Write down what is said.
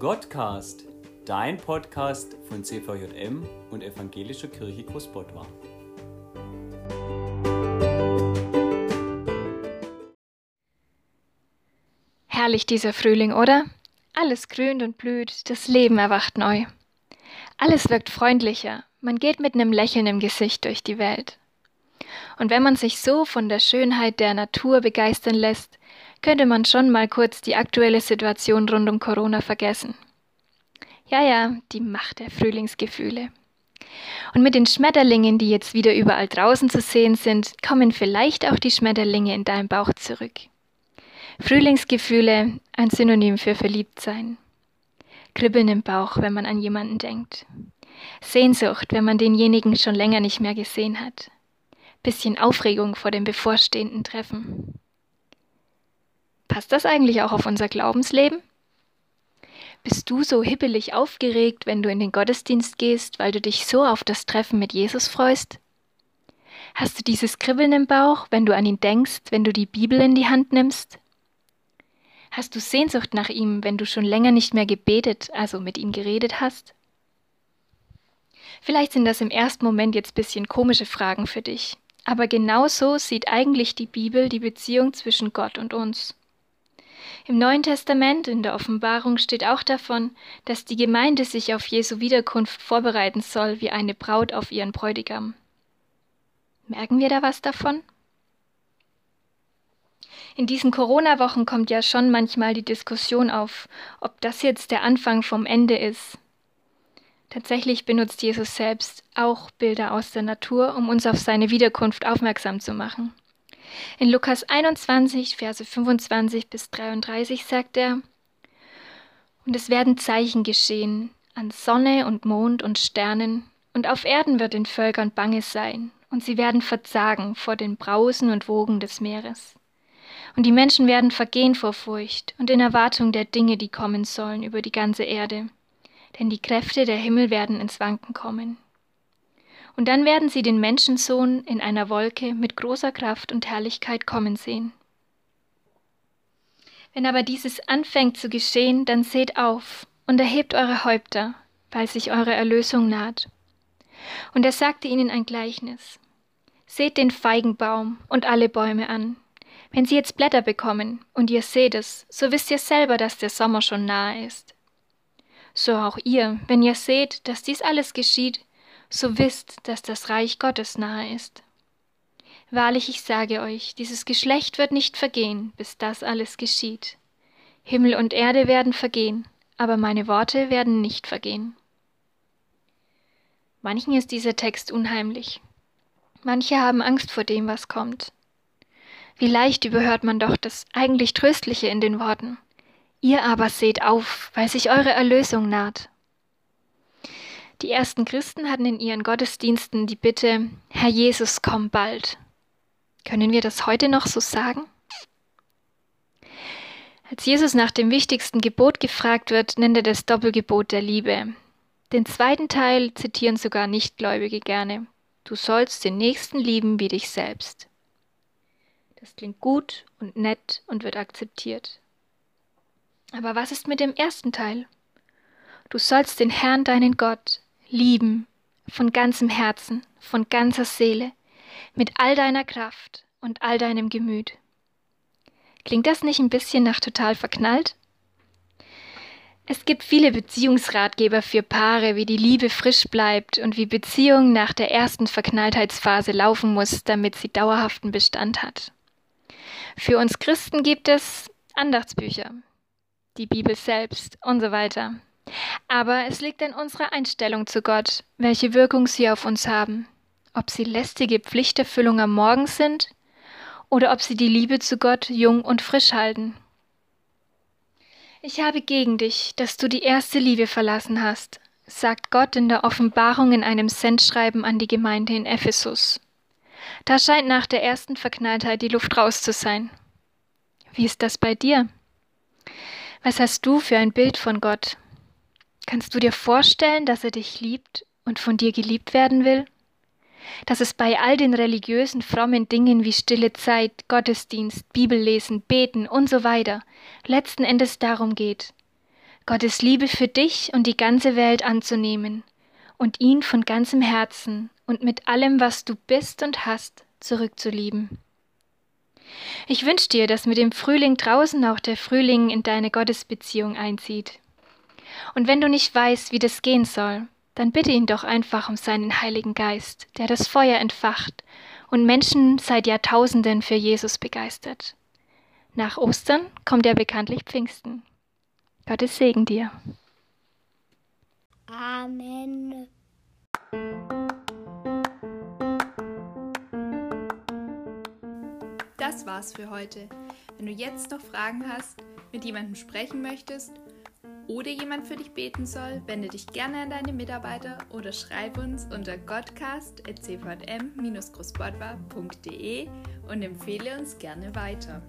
Gottcast, dein Podcast von CVJM und Evangelischer Kirche Großbottwar. Herrlich dieser Frühling, oder? Alles grünt und blüht, das Leben erwacht neu. Alles wirkt freundlicher, man geht mit einem Lächeln im Gesicht durch die Welt. Und wenn man sich so von der Schönheit der Natur begeistern lässt, könnte man schon mal kurz die aktuelle Situation rund um Corona vergessen. Ja, ja, die Macht der Frühlingsgefühle. Und mit den Schmetterlingen, die jetzt wieder überall draußen zu sehen sind, kommen vielleicht auch die Schmetterlinge in deinem Bauch zurück. Frühlingsgefühle, ein Synonym für Verliebtsein. Kribbeln im Bauch, wenn man an jemanden denkt. Sehnsucht, wenn man denjenigen schon länger nicht mehr gesehen hat. Bisschen Aufregung vor dem bevorstehenden Treffen. Passt das eigentlich auch auf unser Glaubensleben? Bist du so hippelig aufgeregt, wenn du in den Gottesdienst gehst, weil du dich so auf das Treffen mit Jesus freust? Hast du dieses Kribbeln im Bauch, wenn du an ihn denkst, wenn du die Bibel in die Hand nimmst? Hast du Sehnsucht nach ihm, wenn du schon länger nicht mehr gebetet, also mit ihm geredet hast? Vielleicht sind das im ersten Moment jetzt bisschen komische Fragen für dich, aber genau so sieht eigentlich die Bibel die Beziehung zwischen Gott und uns. Im Neuen Testament, in der Offenbarung, steht auch davon, dass die Gemeinde sich auf Jesu Wiederkunft vorbereiten soll wie eine Braut auf ihren Bräutigam. Merken wir da was davon? In diesen Corona-Wochen kommt ja schon manchmal die Diskussion auf, ob das jetzt der Anfang vom Ende ist. Tatsächlich benutzt Jesus selbst auch Bilder aus der Natur, um uns auf seine Wiederkunft aufmerksam zu machen. In Lukas 21, Verse 25 bis 33 sagt er, Und es werden Zeichen geschehen an Sonne und Mond und Sternen, und auf Erden wird den Völkern bange sein, und sie werden verzagen vor den Brausen und Wogen des Meeres. Und die Menschen werden vergehen vor Furcht und in Erwartung der Dinge, die kommen sollen über die ganze Erde, denn die Kräfte der Himmel werden ins Wanken kommen. Und dann werden sie den Menschensohn in einer Wolke mit großer Kraft und Herrlichkeit kommen sehen. Wenn aber dieses anfängt zu geschehen, dann seht auf und erhebt eure Häupter, weil sich eure Erlösung naht. Und er sagte ihnen ein Gleichnis. Seht den Feigenbaum und alle Bäume an. Wenn sie jetzt Blätter bekommen und ihr seht es, so wisst ihr selber, dass der Sommer schon nahe ist. So auch ihr, wenn ihr seht, dass dies alles geschieht, so wisst, dass das Reich Gottes nahe ist. Wahrlich, ich sage euch, dieses Geschlecht wird nicht vergehen, bis das alles geschieht. Himmel und Erde werden vergehen, aber meine Worte werden nicht vergehen. Manchen ist dieser Text unheimlich. Manche haben Angst vor dem, was kommt. Wie leicht überhört man doch das eigentlich Tröstliche in den Worten. Ihr aber seht auf, weil sich eure Erlösung naht. Die ersten Christen hatten in ihren Gottesdiensten die Bitte, Herr Jesus, komm bald. Können wir das heute noch so sagen? Als Jesus nach dem wichtigsten Gebot gefragt wird, nennt er das Doppelgebot der Liebe. Den zweiten Teil zitieren sogar Nichtgläubige gerne. Du sollst den Nächsten lieben wie dich selbst. Das klingt gut und nett und wird akzeptiert. Aber was ist mit dem ersten Teil? Du sollst den Herrn, deinen Gott, lieben, von ganzem Herzen, von ganzer Seele, mit all deiner Kraft und all deinem Gemüt. Klingt das nicht ein bisschen nach total verknallt? Es gibt viele Beziehungsratgeber für Paare, wie die Liebe frisch bleibt und wie Beziehung nach der ersten Verknalltheitsphase laufen muss, damit sie dauerhaften Bestand hat. Für uns Christen gibt es Andachtsbücher, die Bibel selbst und so weiter. Aber es liegt in unserer Einstellung zu Gott, welche Wirkung sie auf uns haben, ob sie lästige Pflichterfüllung am Morgen sind oder ob sie die Liebe zu Gott jung und frisch halten. Ich habe gegen dich, dass du die erste Liebe verlassen hast, sagt Gott in der Offenbarung in einem Sendschreiben an die Gemeinde in Ephesus. Da scheint nach der ersten Verknalltheit die Luft raus zu sein. Wie ist das bei dir? Was hast du für ein Bild von Gott? Kannst du dir vorstellen, dass er dich liebt und von dir geliebt werden will? Dass es bei all den religiösen, frommen Dingen wie stille Zeit, Gottesdienst, Bibellesen, Beten und so weiter letzten Endes darum geht, Gottes Liebe für dich und die ganze Welt anzunehmen und ihn von ganzem Herzen und mit allem, was du bist und hast, zurückzulieben. Ich wünsche dir, dass mit dem Frühling draußen auch der Frühling in deine Gottesbeziehung einzieht. Und wenn du nicht weißt, wie das gehen soll, dann bitte ihn doch einfach um seinen Heiligen Geist, der das Feuer entfacht und Menschen seit Jahrtausenden für Jesus begeistert. Nach Ostern kommt ja bekanntlich Pfingsten. Gottes Segen dir. Amen. Das war's für heute. Wenn du jetzt noch Fragen hast, mit jemandem sprechen möchtest oder jemand für dich beten soll, wende dich gerne an deine Mitarbeiter oder schreib uns unter godcast.cvm-großbordwa.de und empfehle uns gerne weiter.